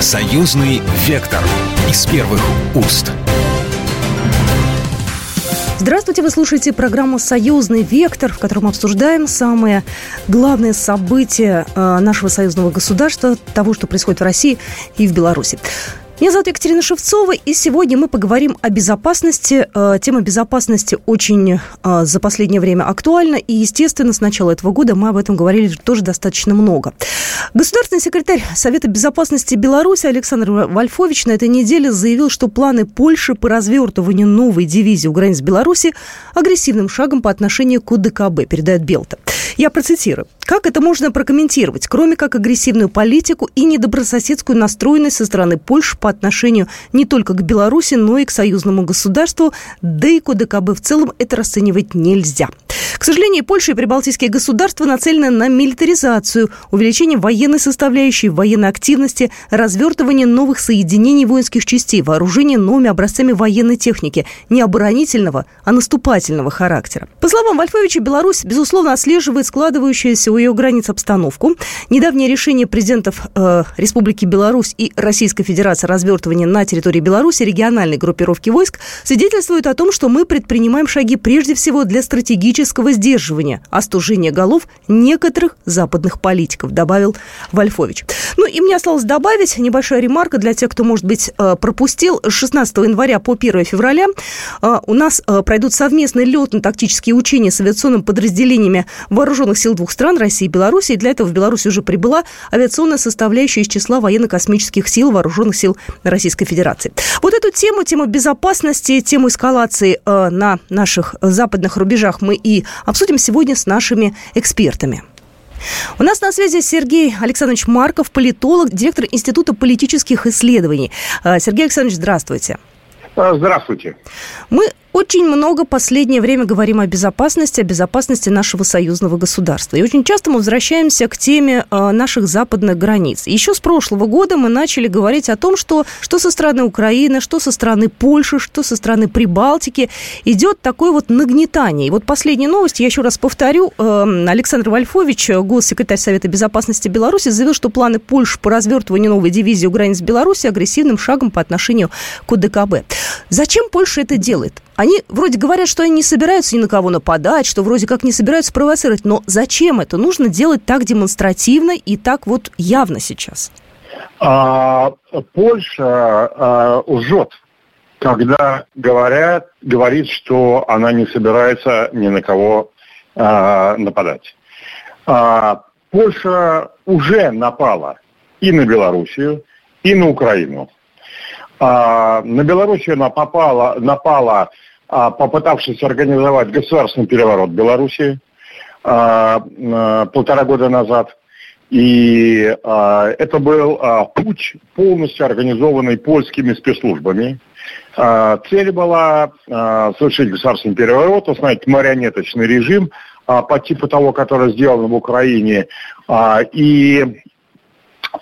Союзный вектор из первых уст. Здравствуйте, вы слушаете программу «Союзный вектор», в котором обсуждаем самые главные события э, нашего союзного государства, того, что происходит в России и в Беларуси. Меня зовут Екатерина Шевцова, и сегодня мы поговорим о безопасности. Э, тема безопасности очень э, за последнее время актуальна, и, естественно, с начала этого года мы об этом говорили тоже достаточно много. Государственный секретарь Совета безопасности Беларуси Александр Вольфович на этой неделе заявил, что планы Польши по развертыванию новой дивизии у границ Беларуси агрессивным шагом по отношению к УДКБ, передает Белта. Я процитирую. Как это можно прокомментировать, кроме как агрессивную политику и недобрососедскую настроенность со стороны Польши по отношению не только к Беларуси, но и к союзному государству, да и к ОДКБ в целом это расценивать нельзя. К сожалению, Польша и прибалтийские государства нацелены на милитаризацию, увеличение военной составляющей, военной активности, развертывание новых соединений воинских частей, вооружение новыми образцами военной техники, не оборонительного, а наступательного характера. По словам Вольфовича, Беларусь, безусловно, отслеживает складывающуюся ее границ обстановку. Недавнее решение президентов э, Республики Беларусь и Российской Федерации развертывания на территории Беларуси региональной группировки войск свидетельствует о том, что мы предпринимаем шаги прежде всего для стратегического сдерживания, остужения голов некоторых западных политиков, добавил Вольфович. Ну и мне осталось добавить небольшая ремарка для тех, кто, может быть, э, пропустил. С 16 января по 1 февраля э, у нас э, пройдут совместные летно-тактические учения с авиационными подразделениями вооруженных сил двух стран, России и Беларуси. И для этого в Беларусь уже прибыла авиационная составляющая из числа военно-космических сил вооруженных сил Российской Федерации. Вот эту тему, тему безопасности, тему эскалации на наших западных рубежах мы и обсудим сегодня с нашими экспертами. У нас на связи Сергей Александрович Марков, политолог, директор Института политических исследований. Э, Сергей Александрович, здравствуйте. Здравствуйте. Мы очень много последнее время говорим о безопасности, о безопасности нашего союзного государства. И очень часто мы возвращаемся к теме э, наших западных границ. Еще с прошлого года мы начали говорить о том, что что со стороны Украины, что со стороны Польши, что со стороны Прибалтики идет такое вот нагнетание. И вот последняя новость, я еще раз повторю, э, Александр Вольфович, госсекретарь Совета безопасности Беларуси, заявил, что планы Польши по развертыванию новой дивизии у границ Беларуси агрессивным шагом по отношению к УДКБ. Зачем Польша это делает? Они вроде говорят, что они не собираются ни на кого нападать, что вроде как не собираются провоцировать. Но зачем это? Нужно делать так демонстративно и так вот явно сейчас. А, Польша а, лжет, когда говорят, говорит, что она не собирается ни на кого а, нападать. А, Польша уже напала и на Белоруссию, и на Украину. А, на Белоруссию она попала, напала попытавшись организовать государственный переворот в Беларуси а, а, полтора года назад. И это был путь, полностью организованный польскими спецслужбами. цель была совершить государственный переворот, установить марионеточный режим по типу того, который сделан в Украине. и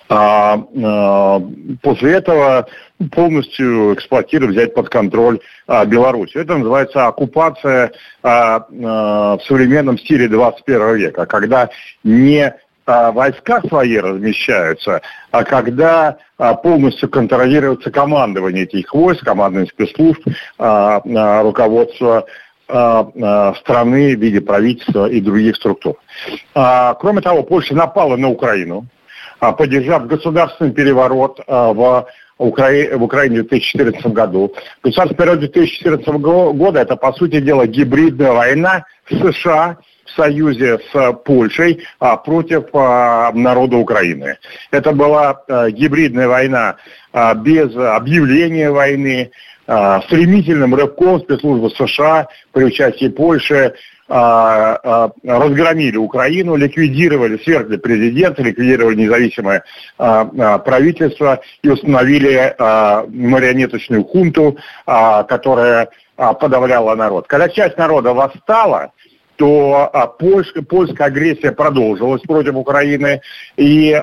а, а, после этого полностью эксплуатировать, взять под контроль а, Беларусь. Это называется оккупация а, а, в современном стиле 21 века, когда не а, войска свои размещаются, а когда а, полностью контролируется командование этих войск, командные спецслужб, а, руководство страны в виде правительства и других структур. Кроме того, Польша напала на Украину, поддержав государственный переворот а, в Украине, в Украине в 2014 году. Государственный период 2014 года – это, по сути дела, гибридная война США в союзе с Польшей а, против а, народа Украины. Это была а, гибридная война а, без объявления войны, а, стремительным рывком спецслужбы США при участии Польши а, а, разгромили Украину, ликвидировали, свергли президента, ликвидировали независимое а, правительство и установили марионеточную хунту, которая подавляла народ. Когда часть народа восстала, то польская, польская агрессия продолжилась против Украины, и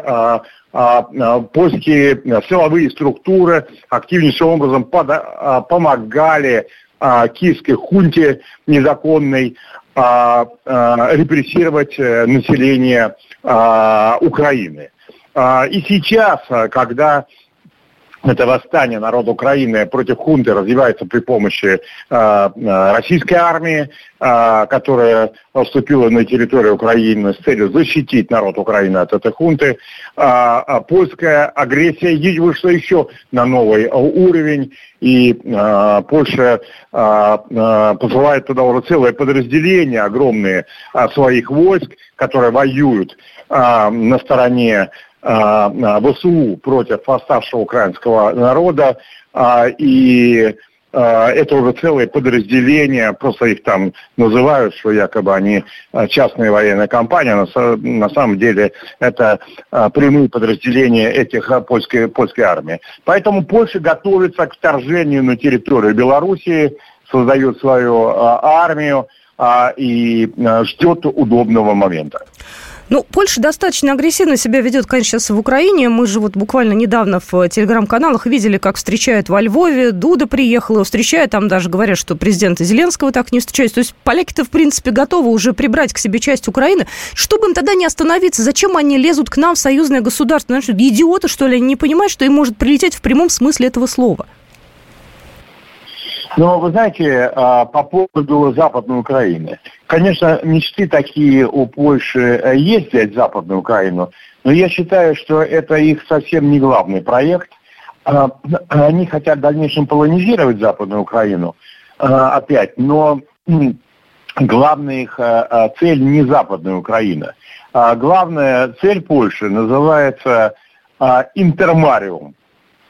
польские силовые структуры активнейшим образом помогали киевской хунте незаконной а, а, репрессировать э, население а, Украины. И сейчас, когда это восстание народа Украины против хунты развивается при помощи э, российской армии, э, которая вступила на территорию Украины с целью защитить народ Украины от этой хунты. Э, польская агрессия вышла еще на новый уровень, и э, Польша э, э, посылает туда уже целое подразделение огромные э, своих войск, которые воюют э, на стороне ВСУ против восставшего украинского народа, а, и это уже целые подразделения, просто их там называют, что якобы они частные военные компании, на самом деле это прямые подразделения этих польской, польской армии. Поэтому Польша готовится к вторжению на территорию Белоруссии, создает свою армию и ждет удобного момента. Ну, Польша достаточно агрессивно себя ведет, конечно, сейчас в Украине. Мы же вот буквально недавно в телеграм-каналах видели, как встречают во Львове. Дуда приехала, встречает. Там даже говорят, что президента Зеленского так не встречают. То есть поляки-то, в принципе, готовы уже прибрать к себе часть Украины. Чтобы им тогда не остановиться, зачем они лезут к нам в союзное государство? Значит, идиоты, что ли, они не понимают, что им может прилететь в прямом смысле этого слова? Но вы знаете, а, по поводу Западной Украины. Конечно, мечты такие у Польши э, есть взять Западную Украину, но я считаю, что это их совсем не главный проект. А, они хотят в дальнейшем полонизировать Западную Украину а, опять, но главная их цель не Западная Украина. Главная цель Польши называется интермариум.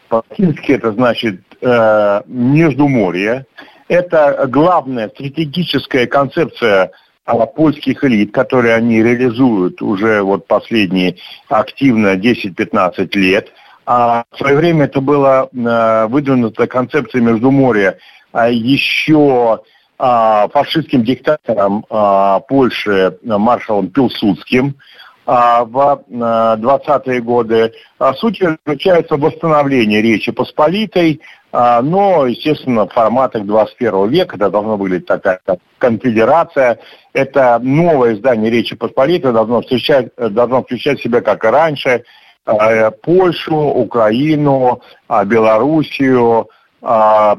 По-латински это значит э, Междуморье. Это главная стратегическая концепция э, польских элит, которые они реализуют уже вот последние активно 10-15 лет. А в свое время это была э, выдвинута концепция Междуморья а еще а, фашистским диктатором а, Польши маршалом Пилсудским – а, в 20-е годы. А суть заключается в восстановлении Речи Посполитой, а, но, естественно, в форматах 21 века это должно выглядеть такая конфедерация. Это новое издание Речи Посполитой должно включать, должно включать в себя, как и раньше, Польшу, Украину, Белоруссию,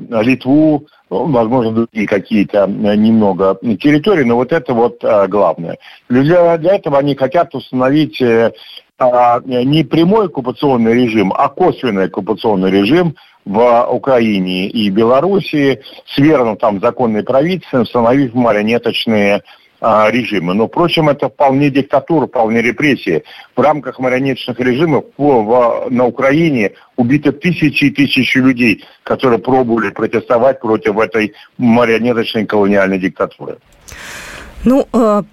Литву, ну, возможно, другие какие-то э, немного территории, но вот это вот а, главное. Для, для этого они хотят установить э, а, не прямой оккупационный режим, а косвенный оккупационный режим в Украине и Белоруссии, свернув там законные правительства, установив марионеточные а, режимы. Но, впрочем, это вполне диктатура, вполне репрессии. В рамках марионеточных режимов в, в, на Украине убиты тысячи и тысячи людей, которые пробовали протестовать против этой марионеточной колониальной диктатуры. Ну, а,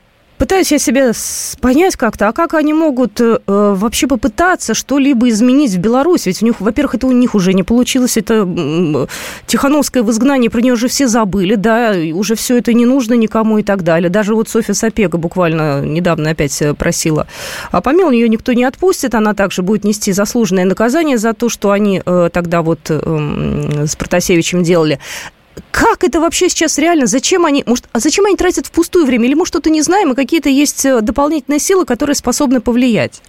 Пытаюсь я себе понять как-то, а как они могут э, вообще попытаться что-либо изменить в Беларуси? Ведь у них, во-первых, это у них уже не получилось, это э, Тихановское в изгнании, про нее уже все забыли, да, уже все это не нужно никому и так далее. Даже вот Софья Сапега буквально недавно опять э, просила а помиловать, ее никто не отпустит, она также будет нести заслуженное наказание за то, что они э, тогда вот э, с Протасевичем делали как это вообще сейчас реально? Зачем они, может, а зачем они тратят впустую время? Или мы что-то не знаем, и какие-то есть э, дополнительные силы, которые способны повлиять?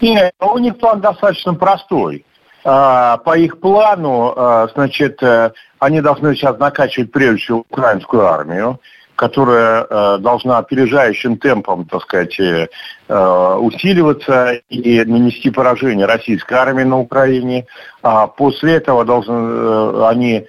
Нет, ну, у них план достаточно простой. А, по их плану, а, значит, э, они должны сейчас накачивать прежде всего украинскую армию которая э, должна опережающим темпом, так сказать, э, э, усиливаться и нанести поражение российской армии на Украине. А после этого должны они,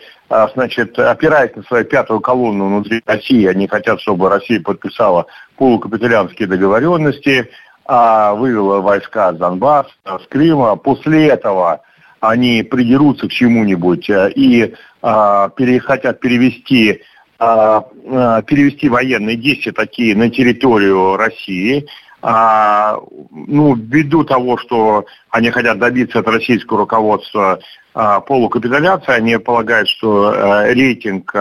значит, опираясь на свою пятую колонну внутри России, они хотят, чтобы Россия подписала полукапитулянские договоренности, э, вывела войска с Донбасса, с Крыма. После этого они придерутся к чему-нибудь и э, пере, хотят перевести а, а, перевести военные действия такие на территорию России, а, ну, ввиду того, что они хотят добиться от российского руководства полукапитуляции, они полагают, что рейтинг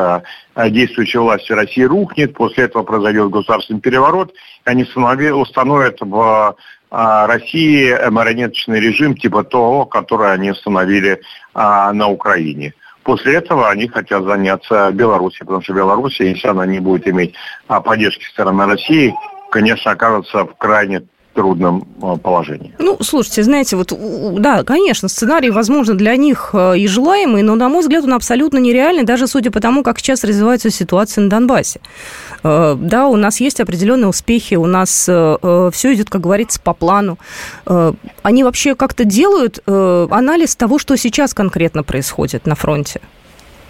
действующей власти России рухнет, после этого произойдет государственный переворот, они установят в России марионеточный режим типа того, который они установили на Украине. После этого они хотят заняться Беларусью, потому что Белоруссия, если она не будет иметь а, поддержки стороны России, конечно, окажется в крайне трудном э, положении. Ну, слушайте, знаете, вот, да, конечно, сценарий, возможно, для них э, и желаемый, но, на мой взгляд, он абсолютно нереальный, даже судя по тому, как сейчас развивается ситуация на Донбассе. Э, да, у нас есть определенные успехи, у нас все идет, как говорится, по плану. Они вообще как-то делают анализ того, что сейчас конкретно происходит на фронте?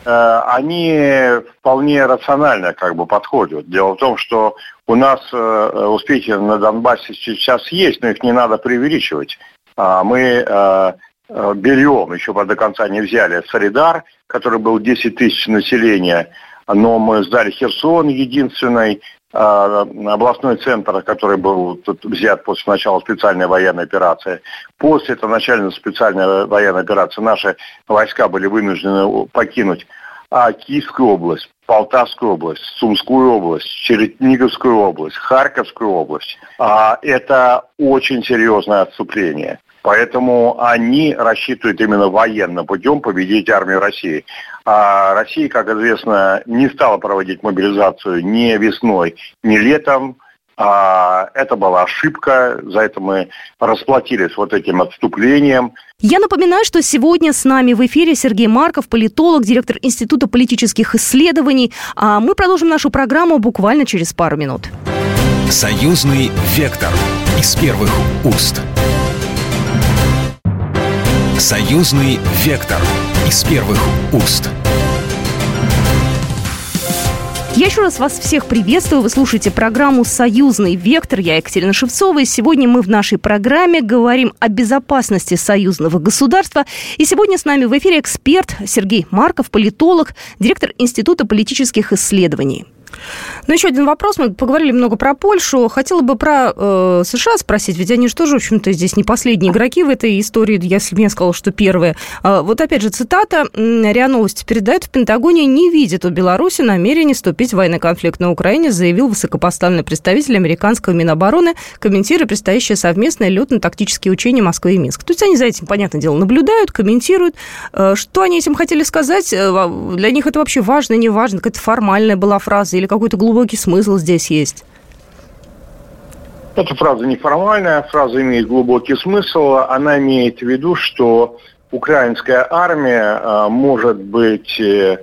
они вполне рационально как бы подходят. Дело в том, что у нас э, успехи на Донбассе сейчас есть, но их не надо преувеличивать. А мы э, э, берем, еще до конца не взяли, Солидар, который был 10 тысяч населения, но мы сдали Херсон единственный, областной центр, который был взят после начала специальной военной операции. После этой начальной специальной военной операции наши войска были вынуждены покинуть а Киевскую область, Полтавскую область, Сумскую область, Черетниговскую область, Харьковскую область. А это очень серьезное отступление. Поэтому они рассчитывают именно военным путем победить армию России. А Россия, как известно, не стала проводить мобилизацию ни весной, ни летом. А это была ошибка, за это мы расплатились вот этим отступлением. Я напоминаю, что сегодня с нами в эфире Сергей Марков, политолог, директор Института политических исследований. А мы продолжим нашу программу буквально через пару минут. Союзный вектор из первых уст. Союзный вектор из первых уст. Я еще раз вас всех приветствую. Вы слушаете программу «Союзный вектор». Я Екатерина Шевцова. И сегодня мы в нашей программе говорим о безопасности союзного государства. И сегодня с нами в эфире эксперт Сергей Марков, политолог, директор Института политических исследований. Ну, еще один вопрос. Мы поговорили много про Польшу. Хотела бы про э, США спросить, ведь они же тоже, в общем-то, здесь не последние игроки в этой истории, если мне сказал, что первые. Э, вот опять же цитата. РИА Новости передает, в Пентагоне не видит у Беларуси намерения вступить в военный конфликт на Украине, заявил высокопоставленный представитель американского Минобороны, комментируя предстоящее совместное летно-тактические учения Москвы и Минск. То есть они за этим, понятное дело, наблюдают, комментируют. Э, что они этим хотели сказать? Э, для них это вообще важно, не важно? Какая-то формальная была фраза или какой-то глубокий смысл здесь есть? Эта фраза неформальная, фраза имеет глубокий смысл. Она имеет в виду, что украинская армия а, может быть э,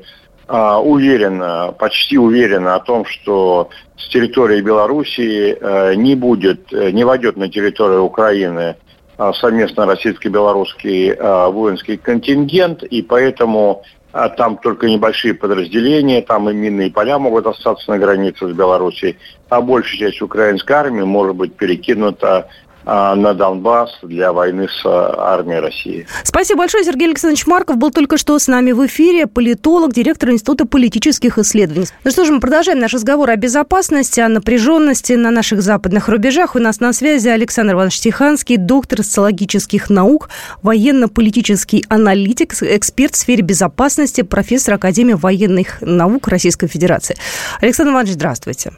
а, уверена, почти уверена о том, что с территории Белоруссии э, не будет, э, не войдет на территорию Украины а, совместно российско-белорусский воинский контингент, и поэтому а там только небольшие подразделения, там и минные поля могут остаться на границе с Белоруссией, а большая часть украинской армии может быть перекинута на Донбасс для войны с а, армией России. Спасибо большое. Сергей Александрович Марков был только что с нами в эфире, политолог, директор Института политических исследований. Ну что же, мы продолжаем наш разговор о безопасности, о напряженности на наших западных рубежах. У нас на связи Александр Иванович Тиханский, доктор социологических наук, военно-политический аналитик, эксперт в сфере безопасности, профессор Академии военных наук Российской Федерации. Александр Иванович, здравствуйте.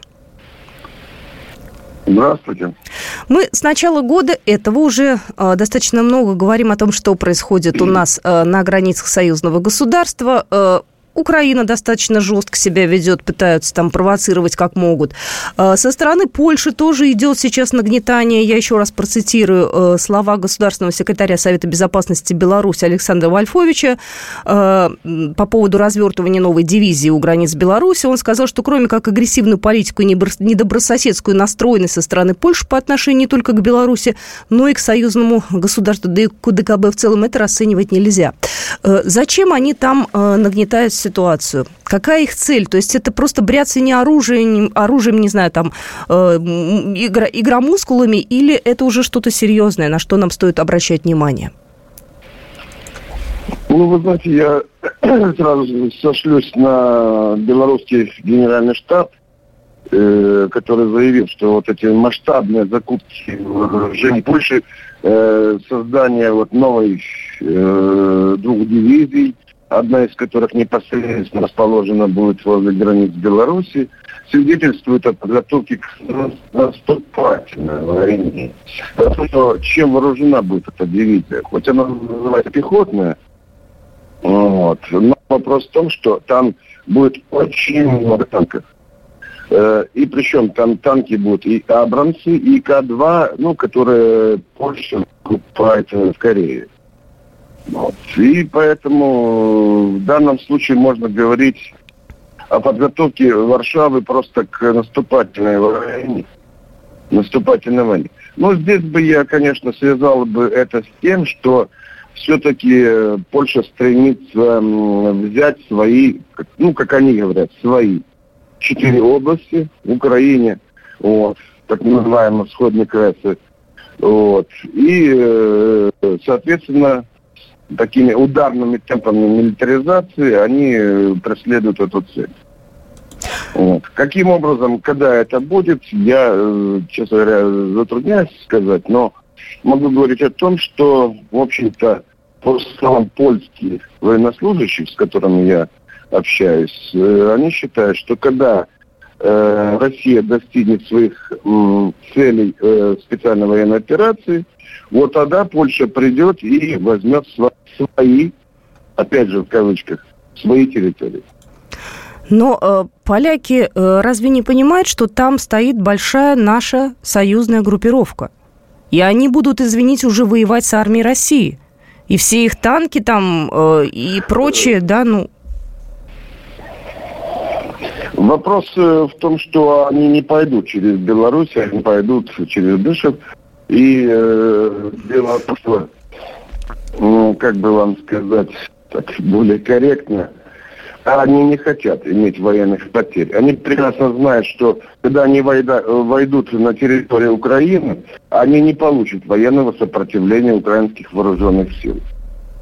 Здравствуйте. Мы с начала года этого уже э, достаточно много говорим о том, что происходит у нас э, на границах союзного государства. Э, Украина достаточно жестко себя ведет, пытаются там провоцировать как могут. А, со стороны Польши тоже идет сейчас нагнетание. Я еще раз процитирую э, слова государственного секретаря Совета безопасности Беларуси Александра Вольфовича э, по поводу развертывания новой дивизии у границ Беларуси. Он сказал, что кроме как агрессивную политику и недобрососедскую настроенность со стороны Польши по отношению не только к Беларуси, но и к союзному государству, да и к ДКБ в целом, это расценивать нельзя. Э, зачем они там нагнетают ситуацию? Какая их цель? То есть это просто бряцание оружием, оружием, не знаю, там, э, игра, игра мускулами, или это уже что-то серьезное, на что нам стоит обращать внимание? Ну, вы знаете, я сразу сошлюсь на белорусский генеральный штаб, э, который заявил, что вот эти масштабные закупки в Польши, э, создание вот новой э, двух дивизий, одна из которых непосредственно расположена будет возле границ Беларуси, свидетельствует о подготовке к наступательной войне. Потому чем вооружена будет эта дивизия? Хоть она называется пехотная, вот, но вопрос в том, что там будет очень много танков. Э, и причем там танки будут и Абрамсы, и К-2, ну, которые Польша покупает в Корее. И поэтому в данном случае можно говорить о подготовке Варшавы просто к наступательной войне. Наступательной войне. Но здесь бы я, конечно, связал бы это с тем, что все-таки Польша стремится взять свои, ну, как они говорят, свои четыре области в Украине, вот, так называемые сходные красы. Вот. И, э, соответственно, такими ударными темпами милитаризации они преследуют эту цель. Вот. Каким образом, когда это будет, я, э, честно говоря, затрудняюсь сказать, но могу говорить о том, что, в общем-то, по словам польских военнослужащих, с которыми я общаюсь, э, они считают, что когда э, Россия достигнет своих целей специальной военной операции, вот тогда Польша придет и возьмет свои, опять же в кавычках, свои территории. Но э, поляки э, разве не понимают, что там стоит большая наша союзная группировка? И они будут, извините, уже воевать с армией России. И все их танки там э, и прочее, да, ну... Вопрос э, в том, что они не пойдут через Беларусь, они пойдут через Бышев. И э, дело в том, что, ну, как бы вам сказать, так более корректно – они не хотят иметь военных потерь. Они прекрасно знают, что когда они войда, войдут на территорию Украины, они не получат военного сопротивления украинских вооруженных сил.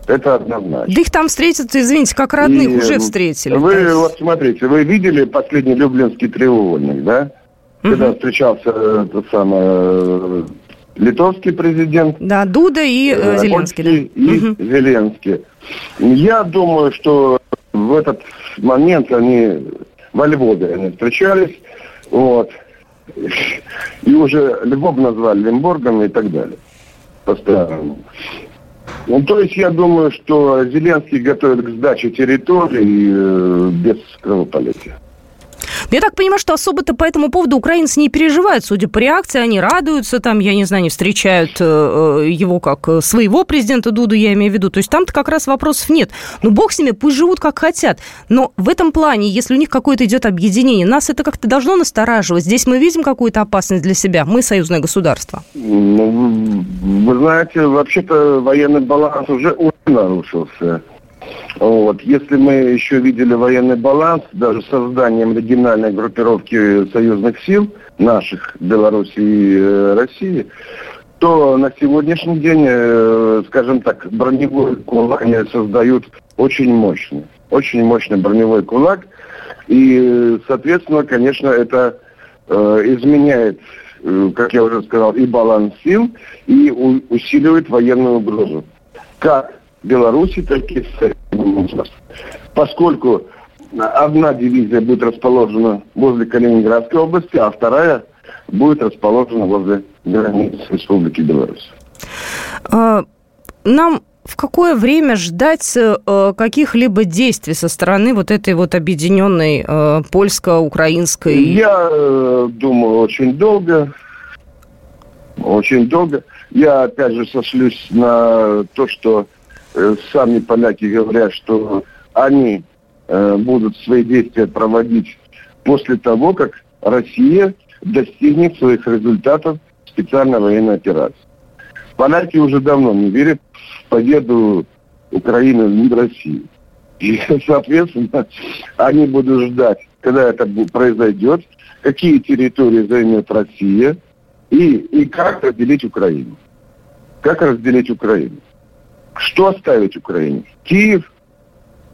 Это однозначно. Да их там встретят, извините, как родных И уже встретили. Вы есть... вот смотрите, вы видели последний Люблинский треугольник, да? Угу. Когда встречался э, тот самый э, литовский президент. Да, Дуда и э, Зеленский. Да. И угу. Зеленский. Я думаю, что в этот момент они во Львове они встречались, вот, и уже Львов назвали Лемборгом и так далее. Постоянно. Ну, то есть я думаю, что Зеленский готовит к сдаче территории э, без кровопролития. Я так понимаю, что особо-то по этому поводу украинцы не переживают. Судя по реакции, они радуются, там, я не знаю, не встречают э, э, его как э, своего президента Дуду, я имею в виду. То есть там-то как раз вопросов нет. Ну, бог с ними, пусть живут как хотят. Но в этом плане, если у них какое-то идет объединение, нас это как-то должно настораживать. Здесь мы видим какую-то опасность для себя. Мы союзное государство. Ну, вы знаете, вообще-то военный баланс уже нарушился. Вот. Если мы еще видели военный баланс, даже созданием региональной группировки союзных сил, наших, Беларуси и э, России, то на сегодняшний день, э, скажем так, броневой кулак они создают очень мощный. Очень мощный броневой кулак. И, соответственно, конечно, это э, изменяет, как я уже сказал, и баланс сил, и усиливает военную угрозу. Как Беларуси, так и Поскольку одна дивизия будет расположена возле Калининградской области, а вторая будет расположена возле границ Республики Беларусь. А, нам в какое время ждать э, каких-либо действий со стороны вот этой вот объединенной э, польско-украинской? Я э, думаю, очень долго. Очень долго. Я, опять же, сошлюсь на то, что сами поляки говорят, что они э, будут свои действия проводить после того, как Россия достигнет своих результатов специальной военной операции. Поляки уже давно не верят в победу Украины над Россией. И, соответственно, они будут ждать, когда это произойдет, какие территории займет Россия и, и как разделить Украину. Как разделить Украину. Что оставить Украине? Киев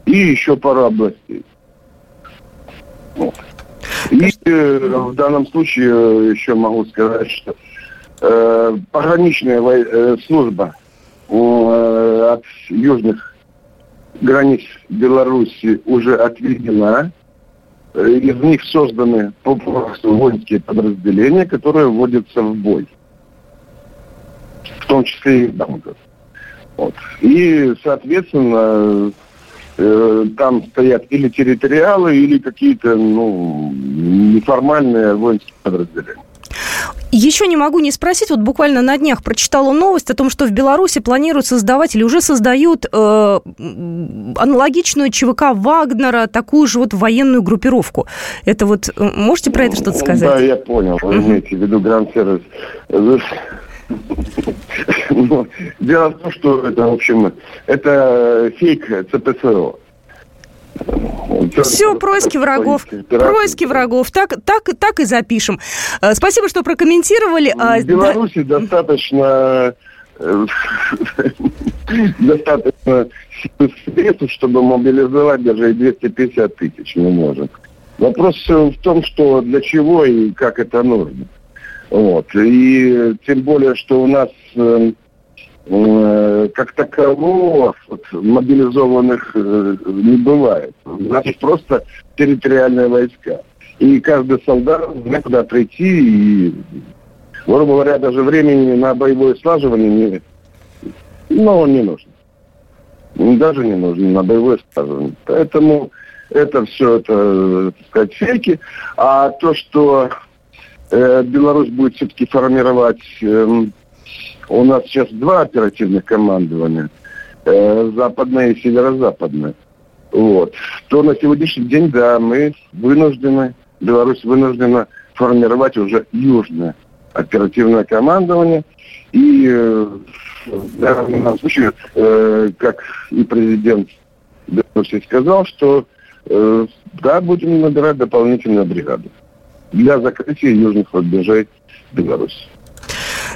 и еще пару областей. Вот. И э, в данном случае э, еще могу сказать, что э, пограничная э, служба э, от южных границ Беларуси уже отведена. Э, из них созданы попросту воинские подразделения, которые вводятся в бой. В том числе и в Донбасс. Вот. И, соответственно, э, там стоят или территориалы, или какие-то ну, неформальные воинские подразделения. Еще не могу не спросить, вот буквально на днях прочитала новость о том, что в Беларуси планируют создавать или уже создают э, аналогичную ЧВК Вагнера, такую же вот военную группировку. Это вот, можете про это что-то сказать? Да, я понял, вы имеете в виду Гранд-сервис. Ну, дело в том, что это, в общем, это фейк ЦПСО. Все, происки врагов. Происки врагов. Так, так, так и запишем. Э, спасибо, что прокомментировали. А, В Беларуси да... достаточно э, достаточно средств, чтобы мобилизовать даже и 250 тысяч мы можем. Вопрос в том, что для чего и как это нужно. Вот. И тем более, что у нас э, э, как такового вот, мобилизованных э, не бывает. У нас просто территориальные войска. И каждый солдат знает, куда прийти. И, грубо говоря, даже времени на боевое слаживание не, ну, не нужен. Даже не нужен на боевое слаживание. Поэтому это все, это, так сказать, фейки. А то, что э, Беларусь будет все-таки формировать э, у нас сейчас два оперативных командования, э, западное и северо-западное. Вот. То на сегодняшний день, да, мы вынуждены, Беларусь вынуждена формировать уже южное оперативное командование. И э, в данном случае, э, как и президент Беларуси сказал, что да, будем набирать дополнительные бригады для закрытия южных рубежей Беларуси.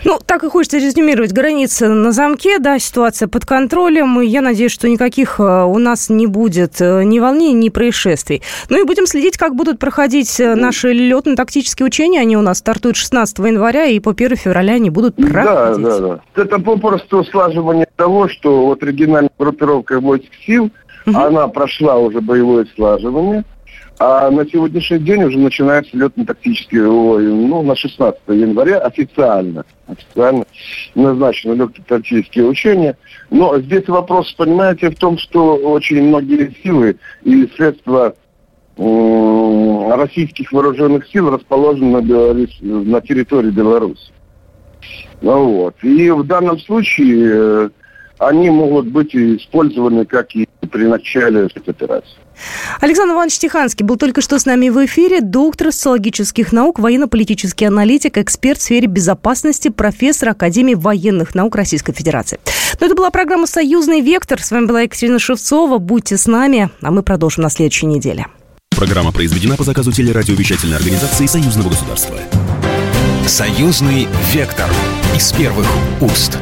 Ну, так и хочется резюмировать. Границы на замке, да, ситуация под контролем. Я надеюсь, что никаких э, у нас не будет э, ни волнений, ни происшествий. Ну и будем следить, как будут проходить э, наши летно-тактические учения. Они у нас стартуют 16 января, и по 1 февраля они будут проходить. Да, да, да. Это попросту слаживание того, что вот региональная группировка войск сил, угу. она прошла уже боевое слаживание. А на сегодняшний день уже начинается летно-тактические, ну, на 16 января официально, официально назначены летно-тактические учения. Но здесь вопрос, понимаете, в том, что очень многие силы и средства российских вооруженных сил расположены на, Беларусь, на территории Беларуси. Ну, вот. И в данном случае э, они могут быть использованы как и при начале операции. Александр Иванович Тиханский был только что с нами в эфире, доктор социологических наук, военно-политический аналитик, эксперт в сфере безопасности, профессор Академии военных наук Российской Федерации. Но это была программа «Союзный вектор». С вами была Екатерина Шевцова. Будьте с нами, а мы продолжим на следующей неделе. Программа произведена по заказу телерадиовещательной организации Союзного государства. «Союзный вектор» из первых уст.